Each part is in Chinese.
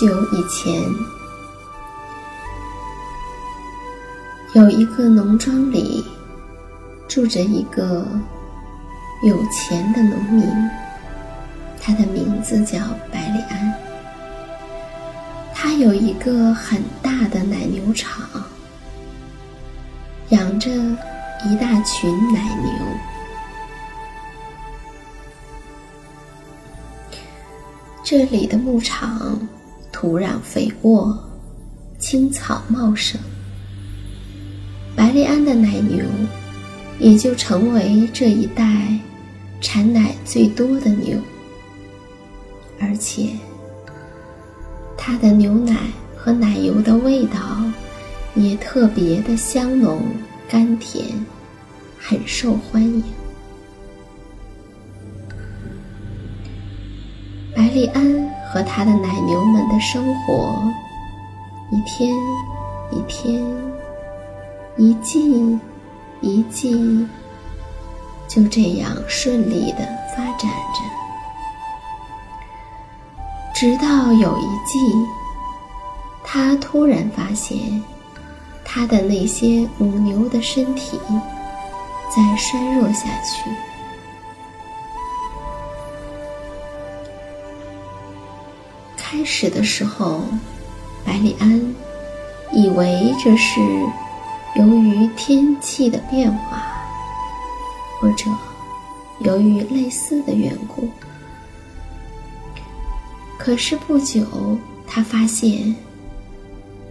久以前，有一个农庄里住着一个有钱的农民，他的名字叫百里安。他有一个很大的奶牛场，养着一大群奶牛。这里的牧场土壤肥沃，青草茂盛，白利安的奶牛也就成为这一带产奶最多的牛，而且它的牛奶和奶油的味道也特别的香浓甘甜，很受欢迎。白利安和他的奶牛们的生活，一天一天，一季一季，就这样顺利的发展着。直到有一季，他突然发现，他的那些母牛的身体在衰弱下去。始的时候，百里安以为这是由于天气的变化，或者由于类似的缘故。可是不久，他发现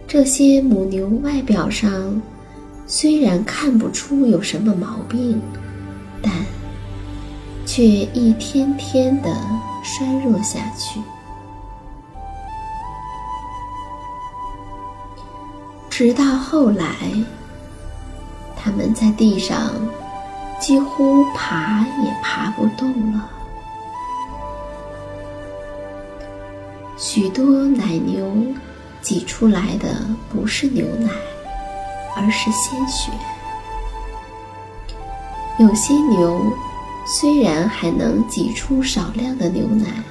这些母牛外表上虽然看不出有什么毛病，但却一天天的衰弱下去。直到后来，他们在地上几乎爬也爬不动了。许多奶牛挤出来的不是牛奶，而是鲜血，有些牛虽然还能挤出少量的牛奶，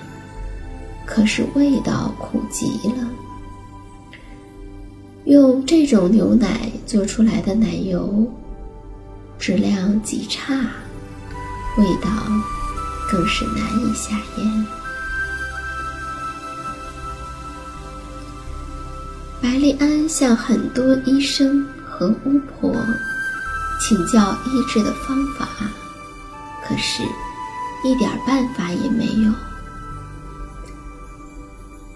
可是味道苦极了。用这种牛奶做出来的奶油，质量极差，味道更是难以下咽。白丽安向很多医生和巫婆请教医治的方法，可是，一点办法也没有。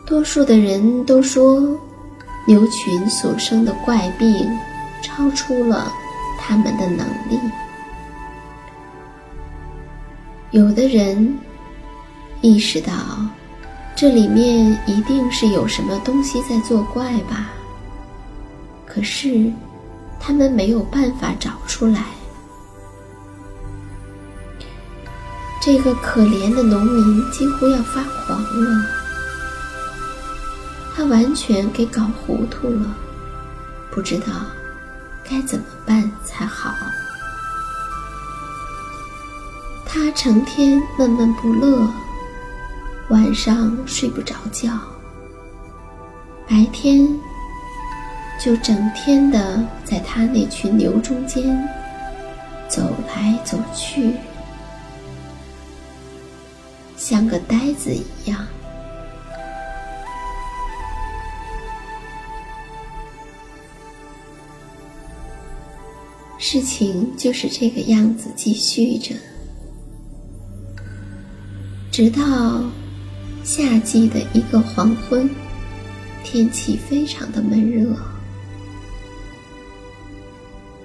多数的人都说。牛群所生的怪病，超出了他们的能力。有的人意识到，这里面一定是有什么东西在作怪吧。可是，他们没有办法找出来。这个可怜的农民几乎要发狂了。他完全给搞糊涂了，不知道该怎么办才好。他成天闷闷不乐，晚上睡不着觉，白天就整天的在他那群牛中间走来走去，像个呆子一样。事情就是这个样子继续着，直到夏季的一个黄昏，天气非常的闷热。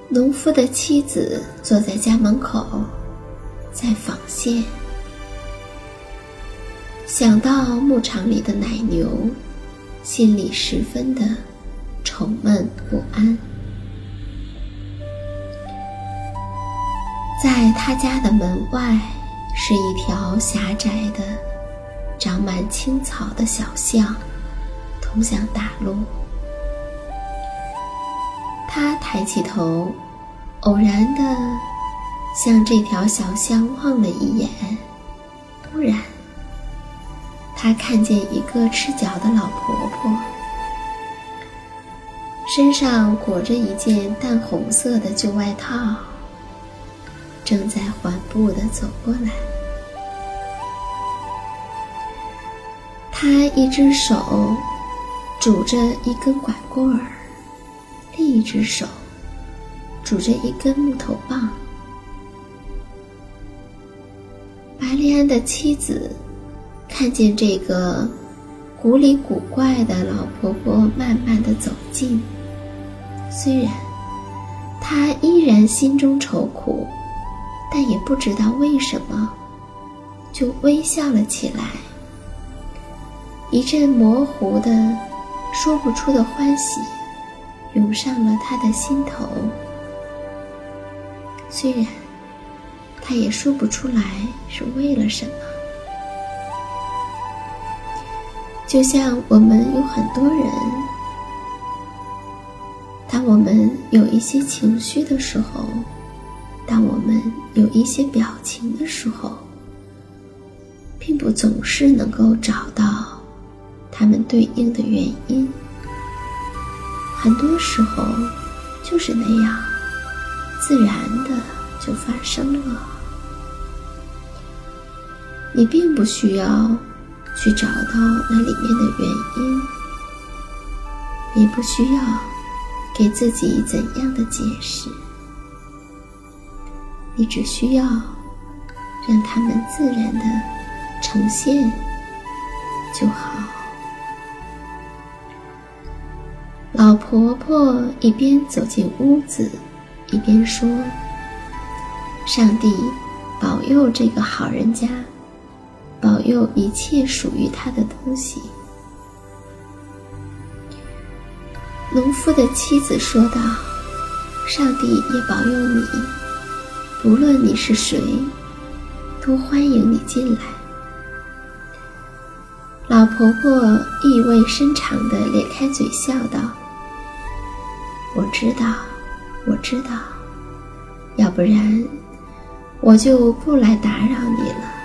农夫的妻子坐在家门口，在纺线，想到牧场里的奶牛，心里十分的愁闷不安。在他家的门外，是一条狭窄的、长满青草的小巷，通向大路。他抬起头，偶然的向这条小巷望了一眼，忽然，他看见一个赤脚的老婆婆，身上裹着一件淡红色的旧外套。正在缓步的走过来，他一只手拄着一根拐棍儿，另一只手拄着一根木头棒。白丽安的妻子看见这个古里古怪的老婆婆慢慢的走近，虽然她依然心中愁苦。但也不知道为什么，就微笑了起来。一阵模糊的、说不出的欢喜涌上了他的心头。虽然他也说不出来是为了什么，就像我们有很多人，当我们有一些情绪的时候。当我们有一些表情的时候，并不总是能够找到它们对应的原因。很多时候就是那样，自然的就发生了。你并不需要去找到那里面的原因，也不需要给自己怎样的解释。你只需要让它们自然的呈现就好。老婆婆一边走进屋子，一边说：“上帝保佑这个好人家，保佑一切属于他的东西。”农夫的妻子说道：“上帝也保佑你。”无论你是谁，都欢迎你进来。老婆婆意味深长地咧开嘴笑道：“我知道，我知道，要不然我就不来打扰你了。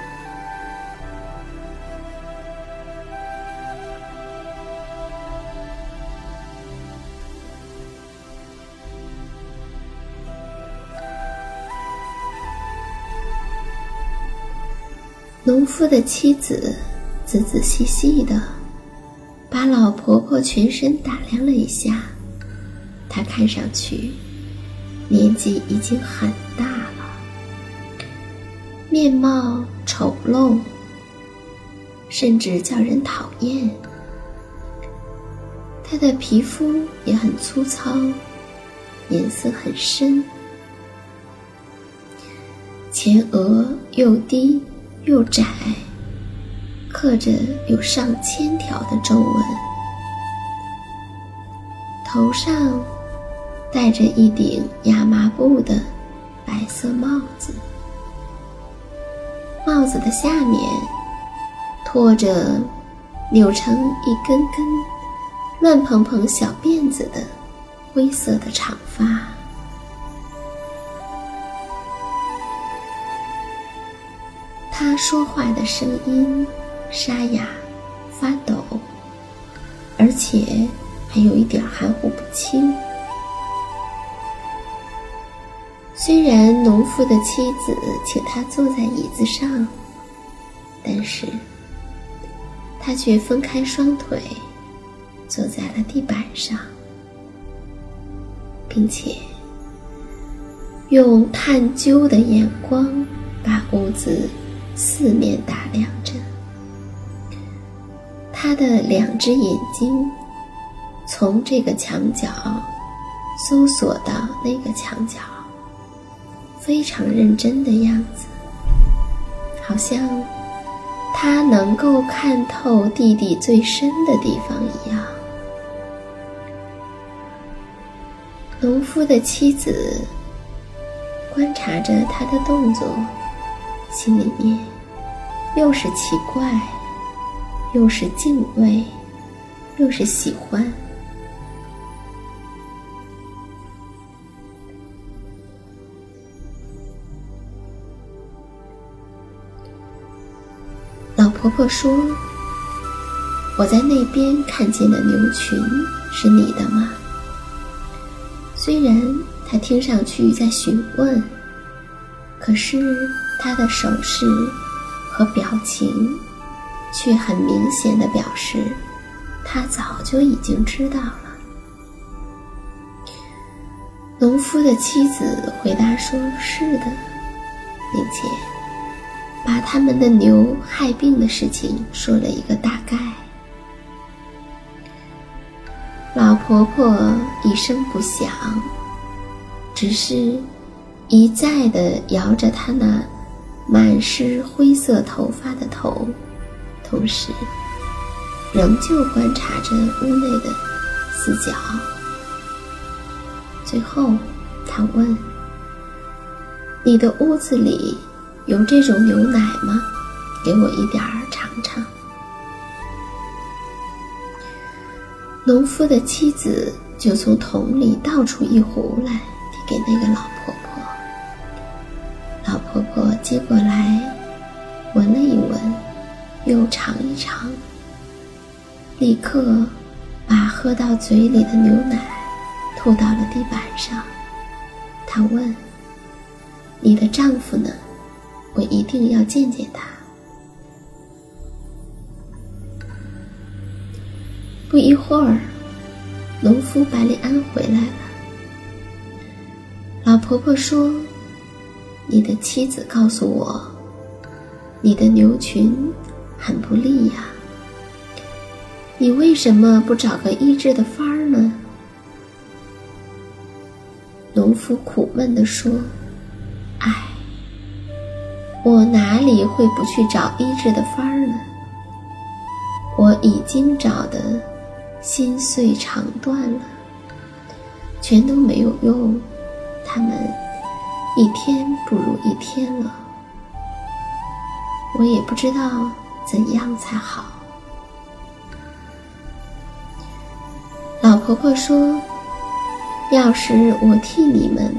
农夫的妻子仔仔细细的把老婆婆全身打量了一下，她看上去年纪已经很大了，面貌丑陋，甚至叫人讨厌。她的皮肤也很粗糙，颜色很深，前额又低。又窄，刻着有上千条的皱纹，头上戴着一顶亚麻布的白色帽子，帽子的下面拖着扭成一根根乱蓬蓬小辫子的灰色的长发。他说话的声音沙哑、发抖，而且还有一点含糊不清。虽然农夫的妻子请他坐在椅子上，但是他却分开双腿，坐在了地板上，并且用探究的眼光把屋子。四面打量着，他的两只眼睛从这个墙角搜索到那个墙角，非常认真的样子，好像他能够看透地底最深的地方一样。农夫的妻子观察着他的动作。心里面又是奇怪，又是敬畏，又是喜欢。老婆婆说：“我在那边看见的牛群是你的吗？”虽然她听上去在询问，可是。他的手势和表情，却很明显的表示，他早就已经知道了。农夫的妻子回答说：“是的，并且把他们的牛害病的事情说了一个大概。”老婆婆一声不响，只是一再的摇着她那。满是灰色头发的头，同时仍旧观察着屋内的四角。最后，他问：“你的屋子里有这种牛奶吗？给我一点儿尝尝。”农夫的妻子就从桶里倒出一壶来，递给那个老。婆接过来，闻了一闻，又尝一尝，立刻把喝到嘴里的牛奶吐到了地板上。她问：“你的丈夫呢？我一定要见见他。”不一会儿，农夫百里安回来了。老婆婆说。你的妻子告诉我，你的牛群很不利呀。你为什么不找个医治的法儿呢？农夫苦闷地说：“唉，我哪里会不去找医治的法儿呢？我已经找得心碎肠断了，全都没有用。他们。”一天不如一天了，我也不知道怎样才好。老婆婆说：“要是我替你们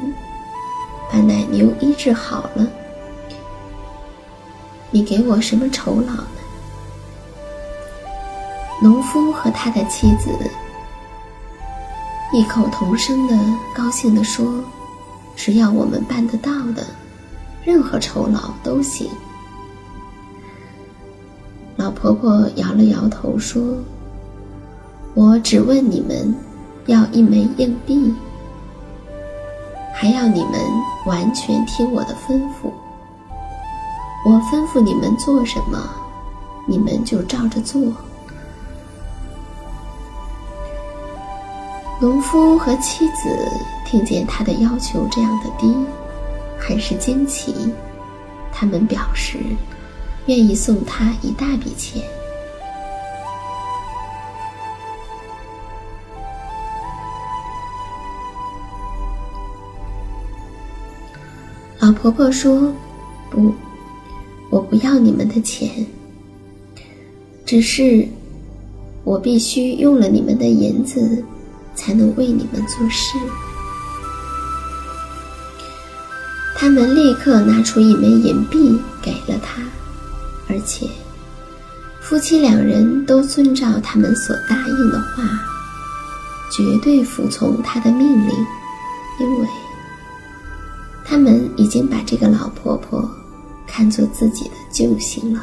把奶牛医治好了，你给我什么酬劳呢？”农夫和他的妻子异口同声的高兴地说：“只要我们办得到的，任何酬劳都行。”老婆婆摇了摇头说：“我只问你们，要一枚硬币，还要你们完全听我的吩咐。我吩咐你们做什么，你们就照着做。”农夫和妻子听见他的要求这样的低，很是惊奇。他们表示愿意送他一大笔钱。老婆婆说：“不，我不要你们的钱，只是我必须用了你们的银子。”才能为你们做事。他们立刻拿出一枚银币给了他，而且夫妻两人都遵照他们所答应的话，绝对服从他的命令，因为他们已经把这个老婆婆看作自己的救星了。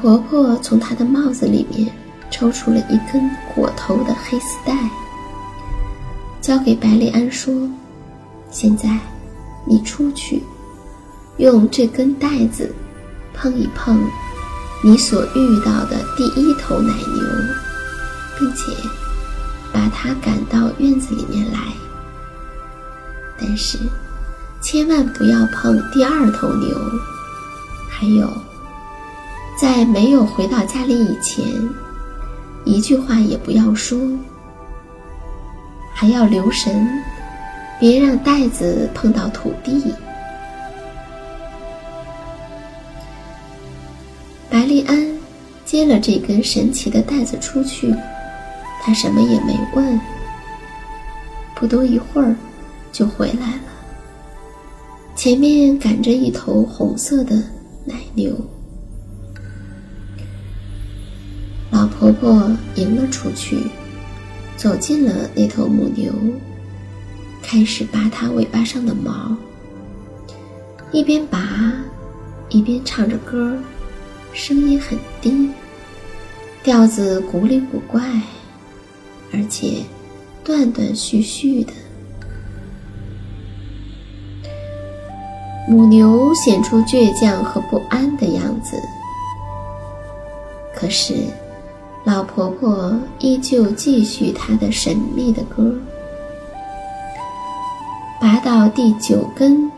婆婆从她的帽子里面抽出了一根裹头的黑丝带，交给白丽安说：“现在，你出去，用这根带子碰一碰你所遇到的第一头奶牛，并且把它赶到院子里面来。但是，千万不要碰第二头牛，还有。”在没有回到家里以前，一句话也不要说，还要留神，别让袋子碰到土地。白丽安接了这根神奇的带子出去，他什么也没问，不多一会儿就回来了，前面赶着一头红色的奶牛。老婆婆迎了出去，走进了那头母牛，开始拔它尾巴上的毛。一边拔，一边唱着歌，声音很低，调子古里古怪，而且断断续续的。母牛显出倔强和不安的样子，可是。老婆婆依旧继续她的神秘的歌，拔到第九根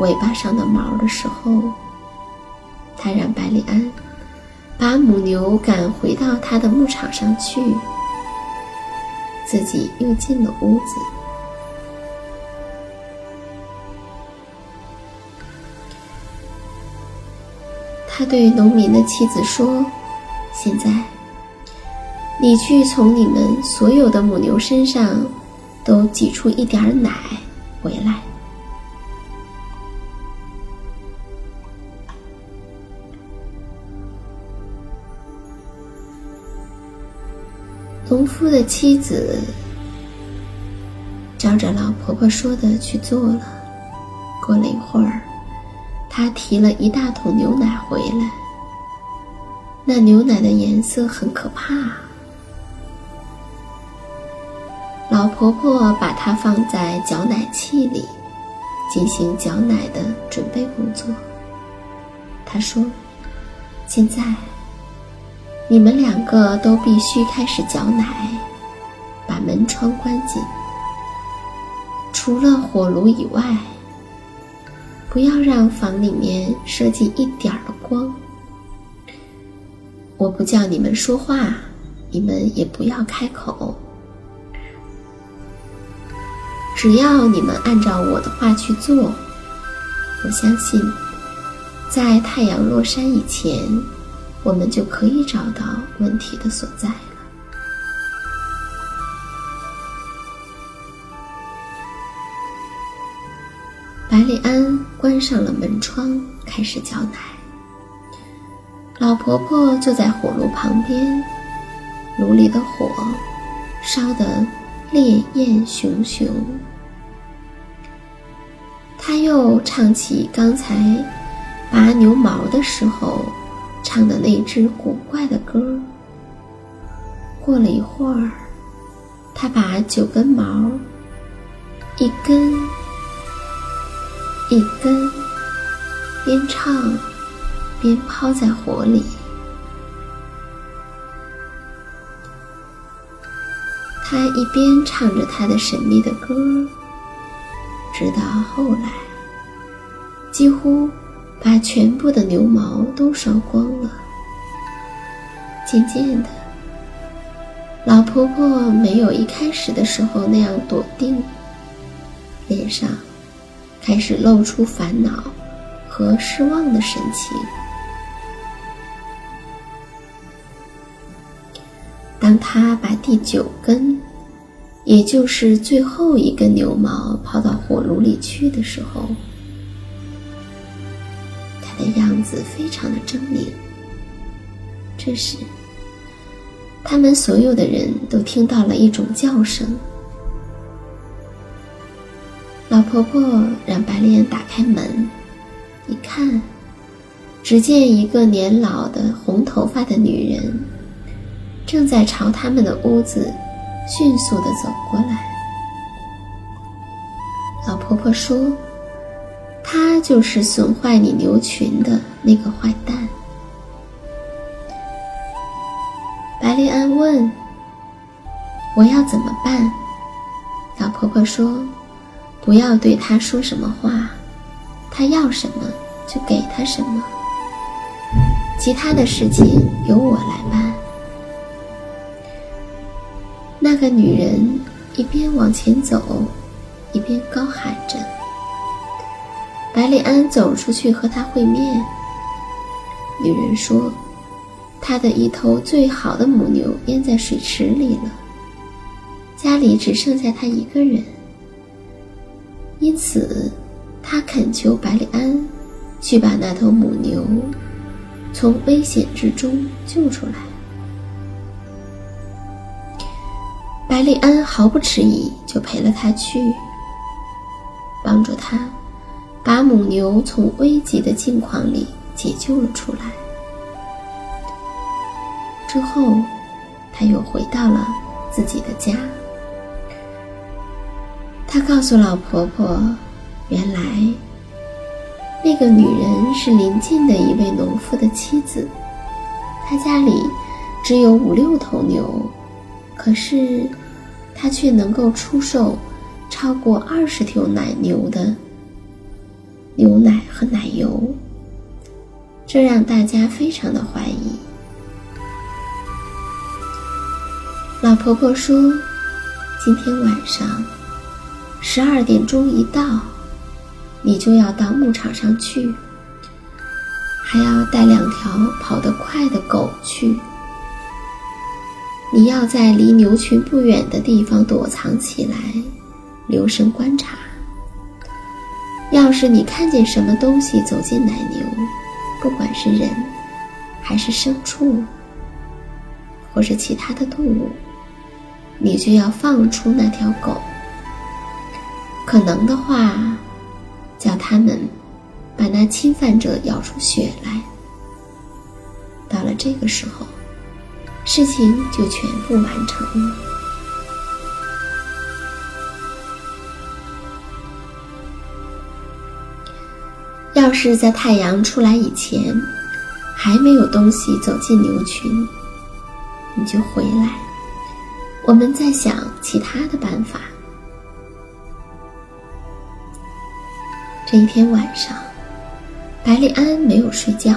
尾巴上的毛的时候，她让百里安把母牛赶回到他的牧场上去，自己又进了屋子。他对农民的妻子说。现在，你去从你们所有的母牛身上都挤出一点奶回来。农夫的妻子照着老婆婆说的去做了。过了一会儿，她提了一大桶牛奶回来。那牛奶的颜色很可怕。老婆婆把它放在搅奶器里，进行搅奶的准备工作。她说：“现在，你们两个都必须开始搅奶，把门窗关紧，除了火炉以外，不要让房里面射进一点儿的光。”我不叫你们说话，你们也不要开口。只要你们按照我的话去做，我相信，在太阳落山以前，我们就可以找到问题的所在了。百里安关上了门窗，开始浇奶。老婆婆坐在火炉旁边，炉里的火烧得烈焰熊熊。她又唱起刚才拔牛毛的时候唱的那支古怪的歌。过了一会儿，她把九根毛一根。一根，边唱边抛在火里。他一边唱着他的神秘的歌，直到后来，几乎把全部的牛毛都烧光了。渐渐的，老婆婆没有一开始的时候那样笃定，脸上。开始露出烦恼和失望的神情。当他把第九根，也就是最后一根牛毛抛到火炉里去的时候，他的样子非常的狰狞。这时，他们所有的人都听到了一种叫声。老婆婆让白莲打开门，一看，只见一个年老的红头发的女人，正在朝他们的屋子迅速的走过来。老婆婆说：“她就是损坏你牛群的那个坏蛋。”白丽安问：“我要怎么办？”老婆婆说。不要对他说什么话，他要什么就给他什么。其他的事情由我来办。那个女人一边往前走，一边高喊着。百里安走出去和她会面。女人说：“她的一头最好的母牛淹在水池里了，家里只剩下她一个人。”因此，他恳求百里安去把那头母牛从危险之中救出来。白丽安毫不迟疑，就陪了他去，帮助他把母牛从危急的境况里解救了出来。之后，他又回到了自己的家。他告诉老婆婆，原来那个女人是邻近的一位农夫的妻子，他家里只有五六头牛，可是他却能够出售超过二十头奶牛的牛奶和奶油，这让大家非常的怀疑。老婆婆说：“今天晚上。”十二点钟一到，你就要到牧场上去，还要带两条跑得快的狗去。你要在离牛群不远的地方躲藏起来，留神观察。要是你看见什么东西走进奶牛，不管是人，还是牲畜，或是其他的动物，你就要放出那条狗。可能的话，叫他们把那侵犯者咬出血来。到了这个时候，事情就全部完成了。要是在太阳出来以前，还没有东西走进牛群，你就回来，我们再想其他的办法。这一天晚上，百里安没有睡觉，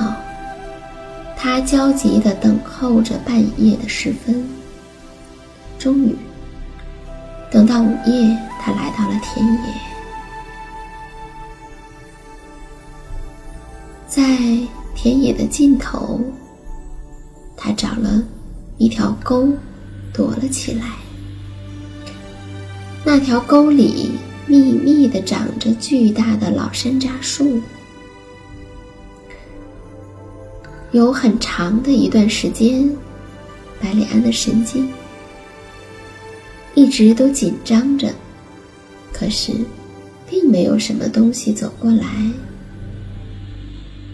他焦急地等候着半夜的时分。终于，等到午夜，他来到了田野，在田野的尽头，他找了一条沟，躲了起来。那条沟里密密的长着巨大的老山楂树。有很长的一段时间，百里安的神经一直都紧张着，可是并没有什么东西走过来。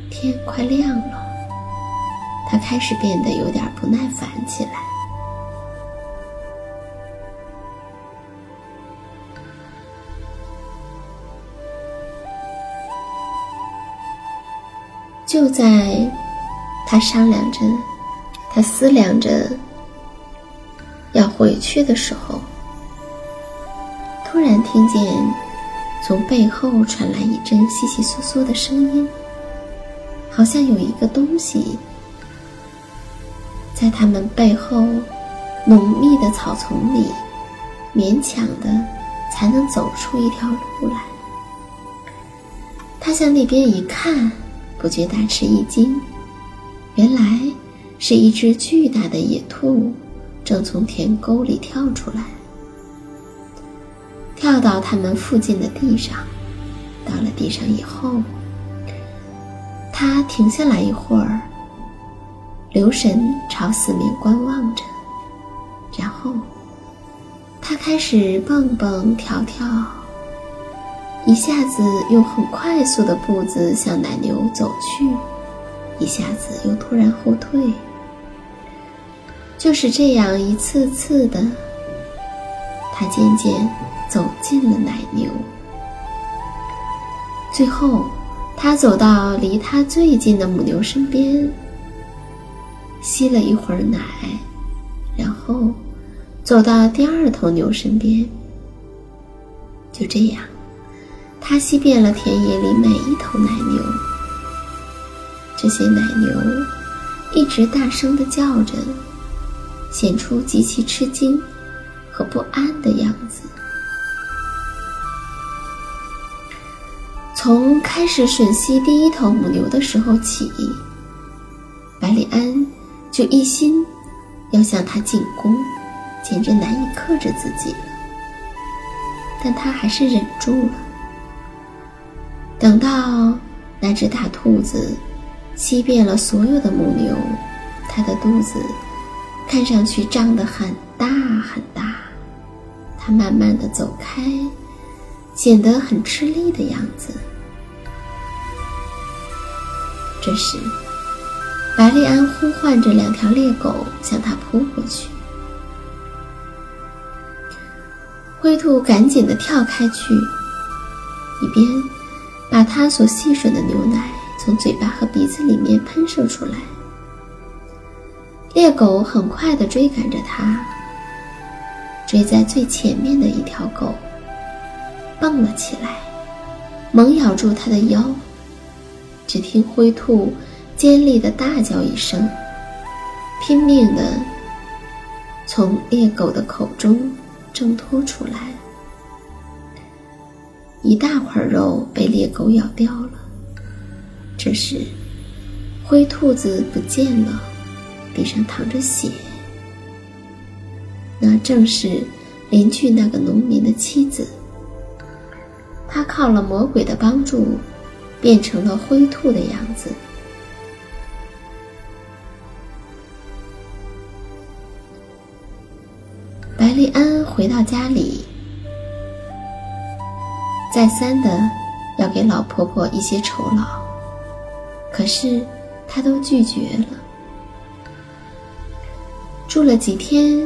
天快亮了，他开始变得有点不耐烦起来。就在。他商量着，他思量着要回去的时候，突然听见从背后传来一阵窸窸窣窣的声音，好像有一个东西在他们背后浓密的草丛里，勉强的才能走出一条路来。他向那边一看，不觉大吃一惊。原来是一只巨大的野兔，正从田沟里跳出来，跳到他们附近的地上。到了地上以后，它停下来一会儿，留神朝四面观望着，然后它开始蹦蹦跳跳，一下子用很快速的步子向奶牛走去。一下子又突然后退，就是这样一次次的，他渐渐走进了奶牛。最后，他走到离他最近的母牛身边，吸了一会儿奶，然后走到第二头牛身边。就这样，他吸遍了田野里每一头奶牛。这些奶牛一直大声的叫着，显出极其吃惊和不安的样子。从开始吮吸第一头母牛的时候起，百里安就一心要向它进攻，简直难以克制自己了。但他还是忍住了。等到那只大兔子。吸遍了所有的母牛，它的肚子看上去胀得很大很大。它慢慢的走开，显得很吃力的样子。这时，白丽安呼唤着两条猎狗向它扑过去。灰兔赶紧的跳开去，一边把它所吸吮的牛奶。从嘴巴和鼻子里面喷射出来，猎狗很快地追赶着它。追在最前面的一条狗蹦了起来，猛咬住它的腰。只听灰兔尖利的大叫一声，拼命地从猎狗的口中挣脱出来，一大块肉被猎狗咬掉了。这时，灰兔子不见了，地上淌着血。那正是邻居那个农民的妻子。他靠了魔鬼的帮助，变成了灰兔的样子。白丽安回到家里，再三的要给老婆婆一些酬劳。可是，他都拒绝了。住了几天，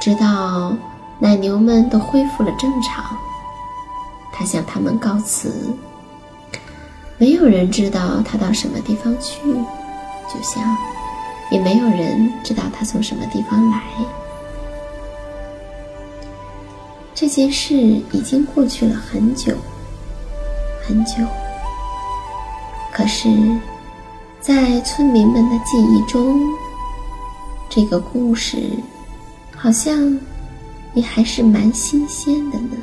直到奶牛们都恢复了正常，他向他们告辞。没有人知道他到什么地方去，就像也没有人知道他从什么地方来。这件事已经过去了很久，很久。可是，在村民们的记忆中，这个故事好像也还是蛮新鲜的呢。